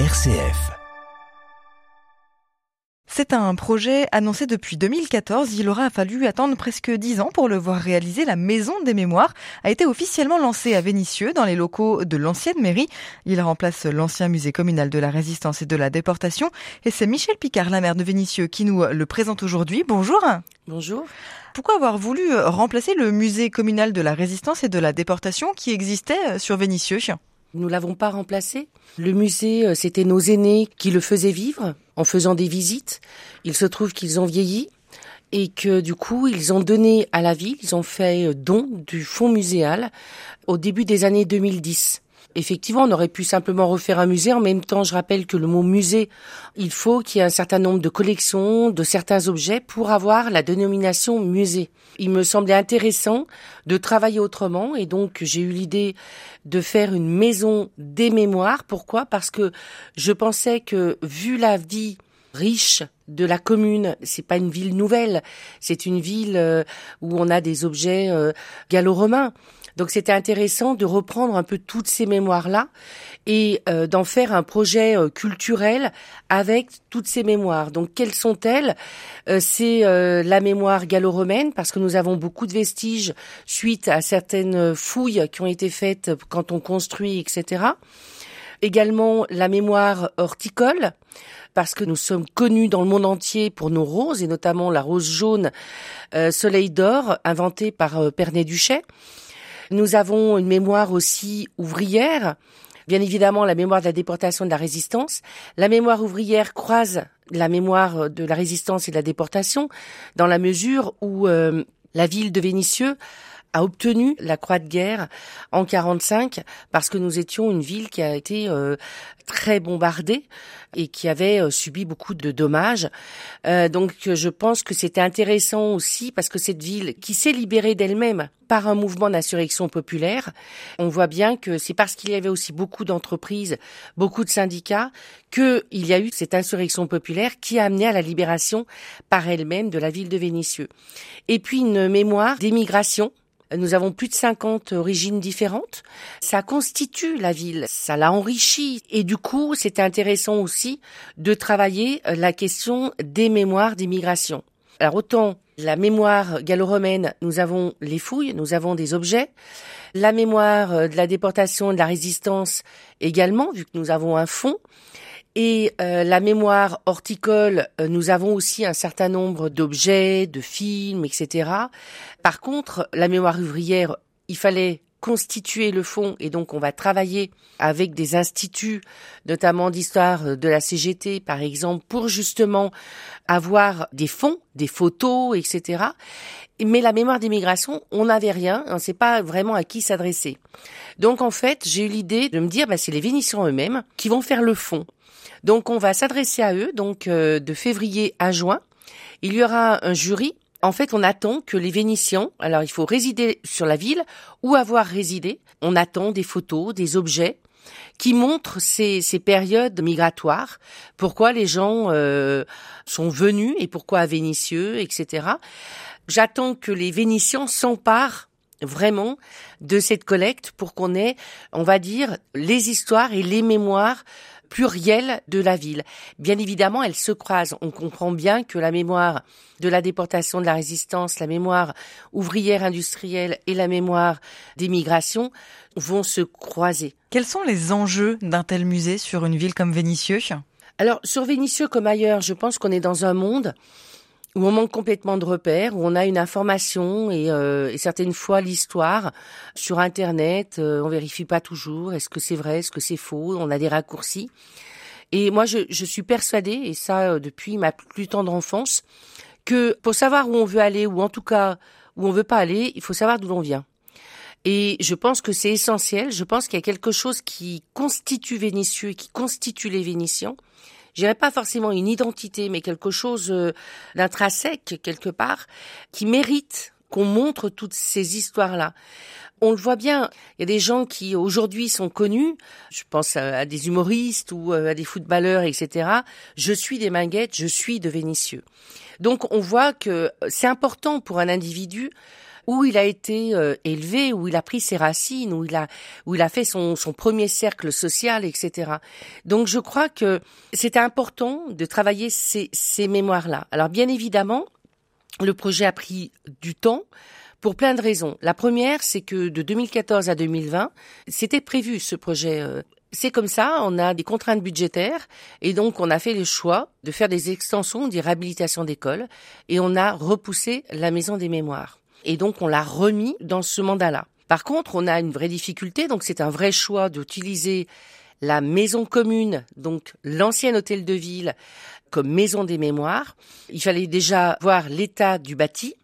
RCF. C'est un projet annoncé depuis 2014. Il aura fallu attendre presque dix ans pour le voir réaliser. La Maison des Mémoires a été officiellement lancée à Vénissieux, dans les locaux de l'ancienne mairie. Il remplace l'ancien musée communal de la résistance et de la déportation. Et c'est Michel Picard, la maire de Vénissieux, qui nous le présente aujourd'hui. Bonjour. Bonjour. Pourquoi avoir voulu remplacer le musée communal de la résistance et de la déportation qui existait sur Vénissieux? Nous l'avons pas remplacé. Le musée, euh, c'était nos aînés qui le faisaient vivre en faisant des visites. Il se trouve qu'ils ont vieilli et que du coup, ils ont donné à la ville, ils ont fait euh, don du fonds muséal au début des années 2010. Effectivement, on aurait pu simplement refaire un musée. En même temps, je rappelle que le mot musée, il faut qu'il y ait un certain nombre de collections, de certains objets pour avoir la dénomination musée. Il me semblait intéressant de travailler autrement et donc j'ai eu l'idée de faire une maison des mémoires. Pourquoi? Parce que je pensais que vu la vie riche de la commune. C'est pas une ville nouvelle, c'est une ville euh, où on a des objets euh, gallo-romains. Donc c'était intéressant de reprendre un peu toutes ces mémoires-là et euh, d'en faire un projet euh, culturel avec toutes ces mémoires. Donc quelles sont-elles? Euh, C'est la mémoire gallo-romaine parce que nous avons beaucoup de vestiges suite à certaines fouilles qui ont été faites quand on construit, etc. Également la mémoire horticole parce que nous sommes connus dans le monde entier pour nos roses et notamment la rose jaune Soleil d'or inventée par Pernet Duchet. Nous avons une mémoire aussi ouvrière, bien évidemment la mémoire de la déportation et de la résistance. La mémoire ouvrière croise la mémoire de la résistance et de la déportation dans la mesure où euh, la ville de Vénissieux a obtenu la croix de guerre en 45 parce que nous étions une ville qui a été euh, très bombardée et qui avait euh, subi beaucoup de dommages. Euh, donc je pense que c'était intéressant aussi parce que cette ville qui s'est libérée d'elle-même par un mouvement d'insurrection populaire, on voit bien que c'est parce qu'il y avait aussi beaucoup d'entreprises, beaucoup de syndicats, qu'il y a eu cette insurrection populaire qui a amené à la libération par elle-même de la ville de Vénissieux. Et puis une mémoire d'émigration nous avons plus de 50 origines différentes. Ça constitue la ville, ça l'a enrichi. Et du coup, c'est intéressant aussi de travailler euh, la question des mémoires d'immigration. Alors autant la mémoire gallo-romaine, nous avons les fouilles, nous avons des objets. La mémoire euh, de la déportation et de la résistance également, vu que nous avons un fond. Et euh, la mémoire horticole, euh, nous avons aussi un certain nombre d'objets, de films, etc. Par contre, la mémoire ouvrière, il fallait constituer le fond et donc on va travailler avec des instituts, notamment d'histoire de la CGT par exemple, pour justement avoir des fonds, des photos, etc. Mais la mémoire d'immigration, on n'avait rien, on ne sait pas vraiment à qui s'adresser. Donc en fait, j'ai eu l'idée de me dire, bah, c'est les Vénitiens eux-mêmes qui vont faire le fond. Donc on va s'adresser à eux, donc euh, de février à juin. Il y aura un jury. En fait, on attend que les Vénitiens, alors il faut résider sur la ville ou avoir résidé. On attend des photos, des objets qui montrent ces, ces périodes migratoires, pourquoi les gens euh, sont venus et pourquoi à Vénitieux, etc. J'attends que les Vénitiens s'emparent vraiment de cette collecte pour qu'on ait, on va dire, les histoires et les mémoires pluriel de la ville. Bien évidemment, elles se croisent. On comprend bien que la mémoire de la déportation de la résistance, la mémoire ouvrière industrielle et la mémoire des migrations vont se croiser. Quels sont les enjeux d'un tel musée sur une ville comme Vénissieux? Alors, sur Vénissieux comme ailleurs, je pense qu'on est dans un monde où on manque complètement de repères, où on a une information et, euh, et certaines fois l'histoire sur Internet, euh, on vérifie pas toujours, est-ce que c'est vrai, est-ce que c'est faux, on a des raccourcis. Et moi, je, je suis persuadée, et ça euh, depuis ma plus tendre enfance, que pour savoir où on veut aller, ou en tout cas où on veut pas aller, il faut savoir d'où l'on vient. Et je pense que c'est essentiel. Je pense qu'il y a quelque chose qui constitue Vénitieux et qui constitue les Vénitiens je pas forcément une identité, mais quelque chose euh, d'intrinsèque quelque part, qui mérite qu'on montre toutes ces histoires-là. On le voit bien, il y a des gens qui aujourd'hui sont connus, je pense à, des humoristes ou euh, à des footballeurs, etc. Je suis des Minguettes, je suis de Vénitieux. Donc on voit que c'est important pour un individu où il a été euh, élevé, où il a pris ses racines, où il a où il a fait son, son premier cercle social, etc. Donc je crois que c'était important de travailler ces, ces mémoires-là. Alors bien évidemment, le projet a pris du temps pour plein de raisons. La première, c'est que de 2014 à 2020, c'était prévu ce projet. Euh, c'est comme ça, on a des contraintes budgétaires et donc on a fait le choix de faire des extensions, des réhabilitations d'écoles et on a repoussé la maison des mémoires. Et donc on l'a remis dans ce mandat-là. Par contre, on a une vraie difficulté, donc c'est un vrai choix d'utiliser la maison commune, donc l'ancien hôtel de ville, comme maison des mémoires. Il fallait déjà voir l'état du bâti,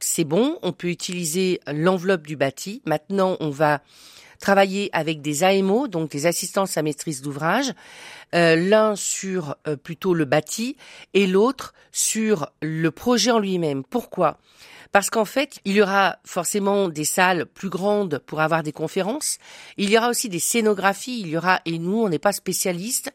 c'est bon, on peut utiliser l'enveloppe du bâti. Maintenant, on va travailler avec des AMO, donc des assistances à maîtrise d'ouvrage, euh, l'un sur euh, plutôt le bâti et l'autre sur le projet en lui-même. Pourquoi? Parce qu'en fait, il y aura forcément des salles plus grandes pour avoir des conférences. Il y aura aussi des scénographies. Il y aura, et nous, on n'est pas spécialistes,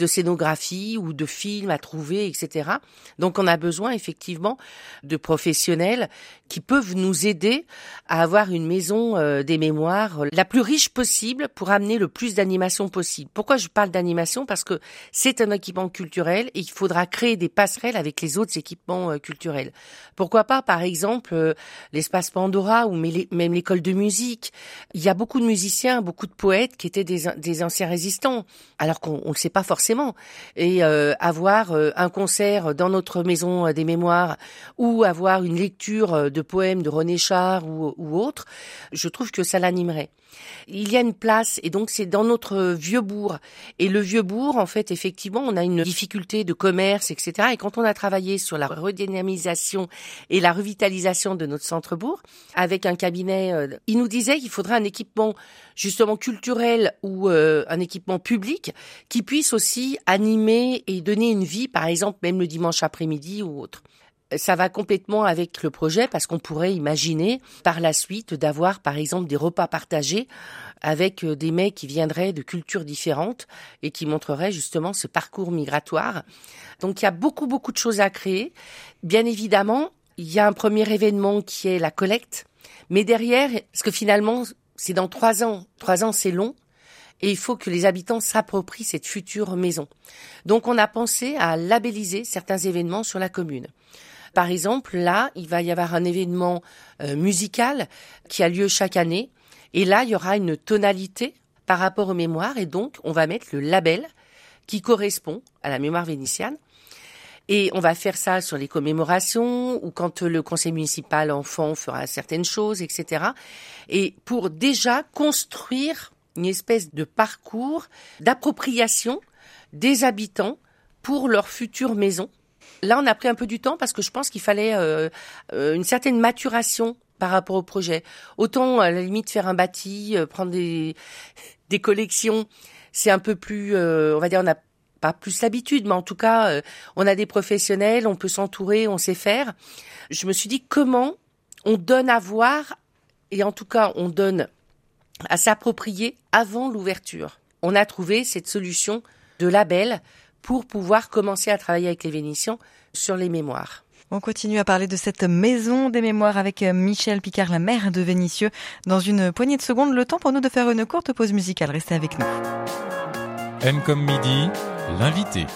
de scénographie ou de films à trouver, etc. Donc on a besoin effectivement de professionnels qui peuvent nous aider à avoir une maison euh, des mémoires la plus riche possible pour amener le plus d'animation possible. Pourquoi je parle d'animation? Parce que c'est un équipement culturel et il faudra créer des passerelles avec les autres équipements euh, culturels. Pourquoi pas, par exemple, euh, l'espace Pandora ou même l'école de musique. Il y a beaucoup de musiciens, beaucoup de poètes qui étaient des, des anciens résistants, alors qu'on ne le sait pas forcément et euh, avoir euh, un concert dans notre maison euh, des mémoires ou avoir une lecture de poèmes de René Char ou, ou autre, je trouve que ça l'animerait. Il y a une place et donc c'est dans notre vieux bourg. Et le vieux bourg, en fait, effectivement, on a une difficulté de commerce, etc. Et quand on a travaillé sur la redynamisation et la revitalisation de notre centre-bourg, avec un cabinet, euh, il nous disait qu'il faudrait un équipement justement culturel ou euh, un équipement public qui puisse aussi animer et donner une vie, par exemple, même le dimanche après-midi ou autre ça va complètement avec le projet parce qu'on pourrait imaginer par la suite d'avoir par exemple des repas partagés avec euh, des mecs qui viendraient de cultures différentes et qui montreraient justement ce parcours migratoire. Donc il y a beaucoup beaucoup de choses à créer. Bien évidemment, il y a un premier événement qui est la collecte, mais derrière, parce que finalement c'est dans trois ans, trois ans c'est long, et il faut que les habitants s'approprient cette future maison. Donc on a pensé à labelliser certains événements sur la commune. Par exemple, là, il va y avoir un événement euh, musical qui a lieu chaque année. Et là, il y aura une tonalité par rapport aux mémoires. Et donc, on va mettre le label qui correspond à la mémoire vénitienne. Et on va faire ça sur les commémorations ou quand le conseil municipal enfant fera certaines choses, etc. Et pour déjà construire une espèce de parcours d'appropriation des habitants pour leur future maison Là, on a pris un peu du temps parce que je pense qu'il fallait euh, euh, une certaine maturation par rapport au projet. Autant à la limite faire un bâti, euh, prendre des des collections, c'est un peu plus, on va dire, on n'a pas plus l'habitude, mais en tout cas, on a des professionnels, on peut s'entourer, on sait faire. Je me suis dit comment on donne à voir et en tout cas on donne à s'approprier avant l'ouverture. On a trouvé cette solution de label pour pouvoir commencer à travailler avec les Vénitiens sur les mémoires. On continue à parler de cette maison des mémoires avec euh, Michel Picard, la mère de Vénitieux. Dans une poignée de secondes, le temps pour nous de faire une courte pause musicale. Restez avec nous. M comme midi, l'invité.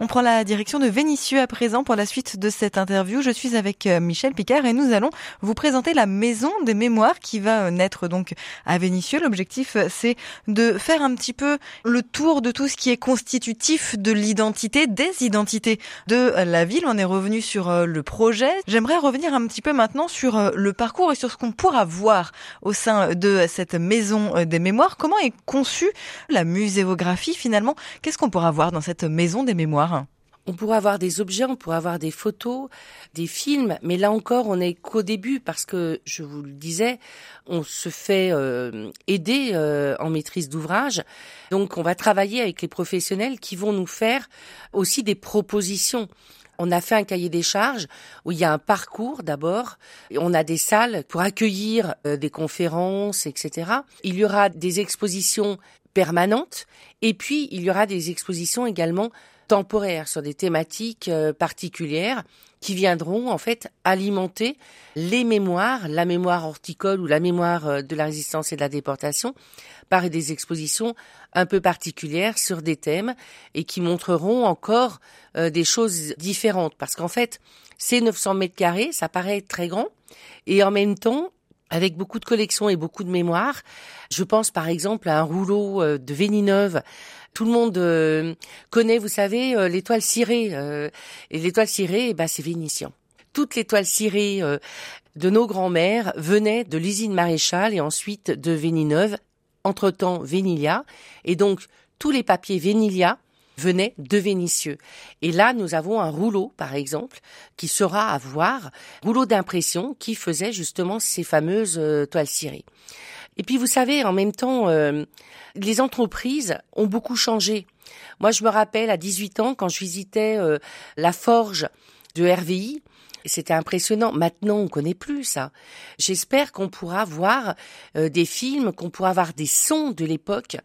On prend la direction de Vénissieux à présent pour la suite de cette interview. Je suis avec euh, Michel Picard et nous allons vous présenter la maison des mémoires qui va euh, naître donc à Vénissieux. L'objectif, euh, c'est de faire un petit peu le tour de tout ce qui est constitutif de l'identité, des identités de la ville. On est revenu sur le projet. J'aimerais revenir un petit peu maintenant sur le parcours et sur ce qu'on pourra voir au sein de cette maison des mémoires. Comment est conçue la muséographie finalement? Qu'est-ce qu'on pourra voir dans cette maison des mémoires? On pourrait avoir des objets, on pourrait avoir des photos, des films, mais là encore, on n'est qu'au début parce que, je vous le disais, on se fait euh, aider euh, en maîtrise d'ouvrage. Donc, on va travailler avec les professionnels qui vont nous faire aussi des propositions. On a fait un cahier des charges où il y a un parcours d'abord. On a des salles pour accueillir euh, des conférences, etc. Il y aura des expositions permanentes et puis il y aura des expositions également temporaires, sur des thématiques euh, particulières qui viendront en fait alimenter les mémoires, la mémoire horticole ou la mémoire euh, de la résistance et de la déportation par des expositions un peu particulières sur des thèmes et qui montreront encore euh, des choses différentes. Parce qu'en fait ces 900 mètres carrés ça paraît très grand et en même temps avec beaucoup de collections et beaucoup de mémoires. Je pense par exemple à un rouleau euh, de Vénineuve. Tout le monde euh, connaît, vous savez, euh, l'étoile cirée. et l'étoile cirée, eh ben, c'est vénitien. Toute l'étoile cirée de nos grands-mères venait de l'usine Maréchal et ensuite de Vénineuve, entre-temps Vénilia. Et donc, tous les papiers Vénilia venait de Vénitieux. Et là, nous avons un rouleau, par exemple, qui sera à voir, rouleau d'impression qui faisait justement ces fameuses euh, toiles cirées. Et puis, vous savez, en même temps, euh, les entreprises ont beaucoup changé. Moi, je me rappelle à 18 ans, quand je visitais euh, la forge de RVI, c'était impressionnant. Maintenant, on connaît plus ça. J'espère qu'on pourra voir des films, qu'on pourra voir des sons de l'époque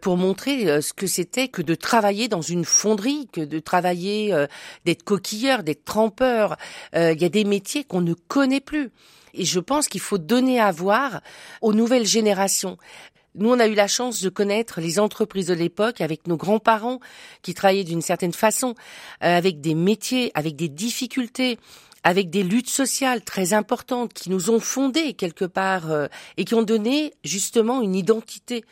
pour montrer euh, ce que c'était que de travailler dans une fonderie, que de travailler, euh, d'être coquilleur, d'être trempeur. Euh, il y a des métiers qu'on ne connaît plus. Et je pense qu'il faut donner à voir aux nouvelles générations. Nous, on a eu la chance de connaître les entreprises de l'époque avec nos grands-parents qui travaillaient d'une certaine façon, avec des métiers, avec des difficultés, avec des luttes sociales très importantes qui nous ont fondés quelque part et qui ont donné justement une identité.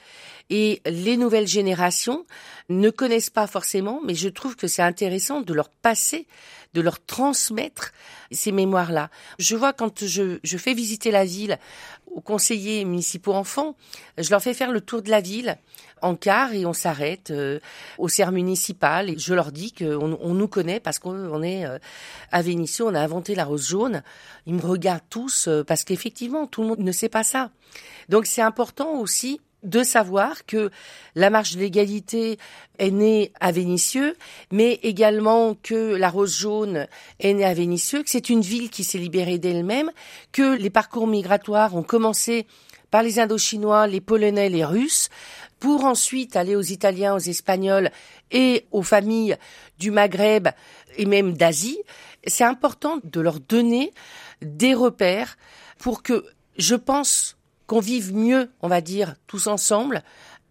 Et les nouvelles générations ne connaissent pas forcément, mais je trouve que c'est intéressant de leur passer, de leur transmettre ces mémoires-là. Je vois quand je, je fais visiter la ville aux conseillers municipaux enfants, je leur fais faire le tour de la ville en car et on s'arrête euh, au CER municipal et je leur dis qu'on on nous connaît parce qu'on est euh, à Vénissieux, on a inventé la rose jaune. Ils me regardent tous euh, parce qu'effectivement, tout le monde ne sait pas ça. Donc c'est important aussi de savoir que la marche de l'égalité est née à Vénissieux, mais également que la Rose jaune est née à Vénissieux, que c'est une ville qui s'est libérée d'elle-même, que les parcours migratoires ont commencé par les Indochinois, les Polonais, les Russes, pour ensuite aller aux Italiens, aux Espagnols et aux familles du Maghreb et même d'Asie. C'est important de leur donner des repères pour que, je pense, qu'on vive mieux, on va dire, tous ensemble,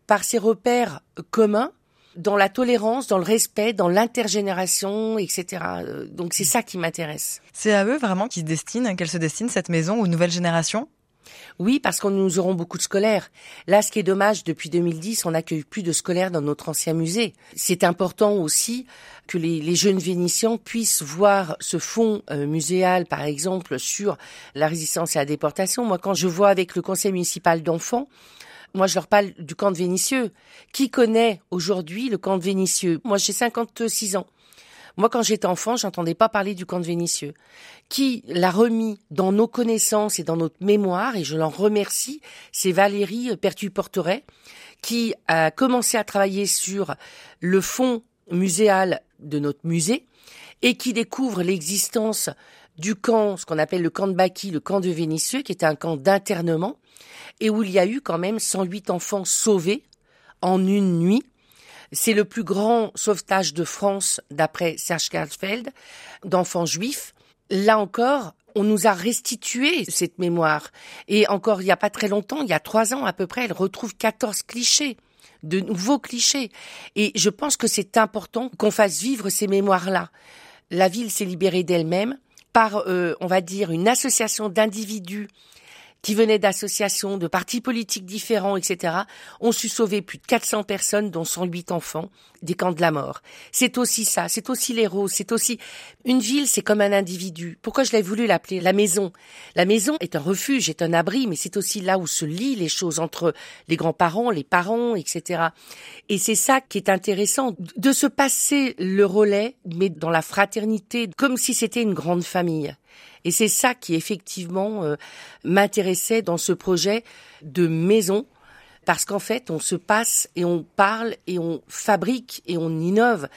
par ces repères communs, dans la tolérance, dans le respect, dans l'intergénération, etc. Euh, donc c'est ça qui m'intéresse. C'est à eux vraiment qui se destinent, qu'elle se destine cette maison aux nouvelles générations oui, parce que nous aurons beaucoup de scolaires. Là, ce qui est dommage, depuis 2010, on n'accueille plus de scolaires dans notre ancien musée. C'est important aussi que les, jeunes Vénitiens puissent voir ce fonds euh, muséal, par exemple, sur la résistance et la déportation. Moi, quand je vois avec le conseil municipal d'enfants, moi, je leur parle du camp de Vénitieux. Qui connaît aujourd'hui le camp de Vénitieux? Moi, j'ai 56 ans. Moi, quand j'étais enfant, j'entendais pas parler du camp de Vénitieux. Qui l'a remis dans nos connaissances et dans notre mémoire, et je l'en remercie, c'est Valérie Pertu-Porteret, qui a commencé à travailler sur le fond muséal de notre musée, et qui découvre l'existence du camp, ce qu'on appelle le camp de Baki, le camp de Vénitieux, qui était un camp d'internement, et où il y a eu quand même 108 enfants sauvés en une nuit, c'est le plus grand sauvetage de France, d'après Serge Karlsfeld, d'enfants juifs. Là encore, on nous a restitué cette mémoire. Et encore il n'y a pas très longtemps, il y a trois ans à peu près, elle retrouve 14 clichés de nouveaux clichés. Et je pense que c'est important qu'on fasse vivre ces mémoires-là. La ville s'est libérée d'elle-même par, euh, on va dire, une association d'individus qui venaient d'associations, de partis politiques différents, etc., ont su sauver plus de 400 personnes, dont 108 enfants, des camps de la mort. C'est aussi ça, c'est aussi les roses, c'est aussi... Une ville, c'est comme un individu. Pourquoi je l'ai voulu l'appeler la maison? La maison est un refuge, est un abri, mais c'est aussi là où se lient les choses entre les grands-parents, les parents, etc. Et c'est ça qui est intéressant, de se passer le relais, mais dans la fraternité, comme si c'était une grande famille. Et c'est ça qui effectivement euh, m'intéressait dans ce projet de maison, parce qu'en fait, on se passe et on parle et on fabrique et on innove.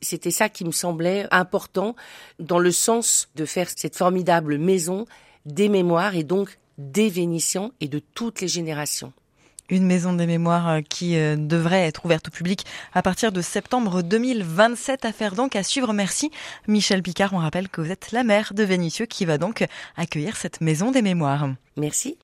C'était ça qui me semblait important dans le sens de faire cette formidable maison des mémoires et donc des Vénitiens et de toutes les générations. Une maison des mémoires qui devrait être ouverte au public à partir de septembre 2027. Affaire donc à suivre. Merci Michel Picard. On rappelle que vous êtes la mère de Vénitieux qui va donc accueillir cette maison des mémoires. Merci.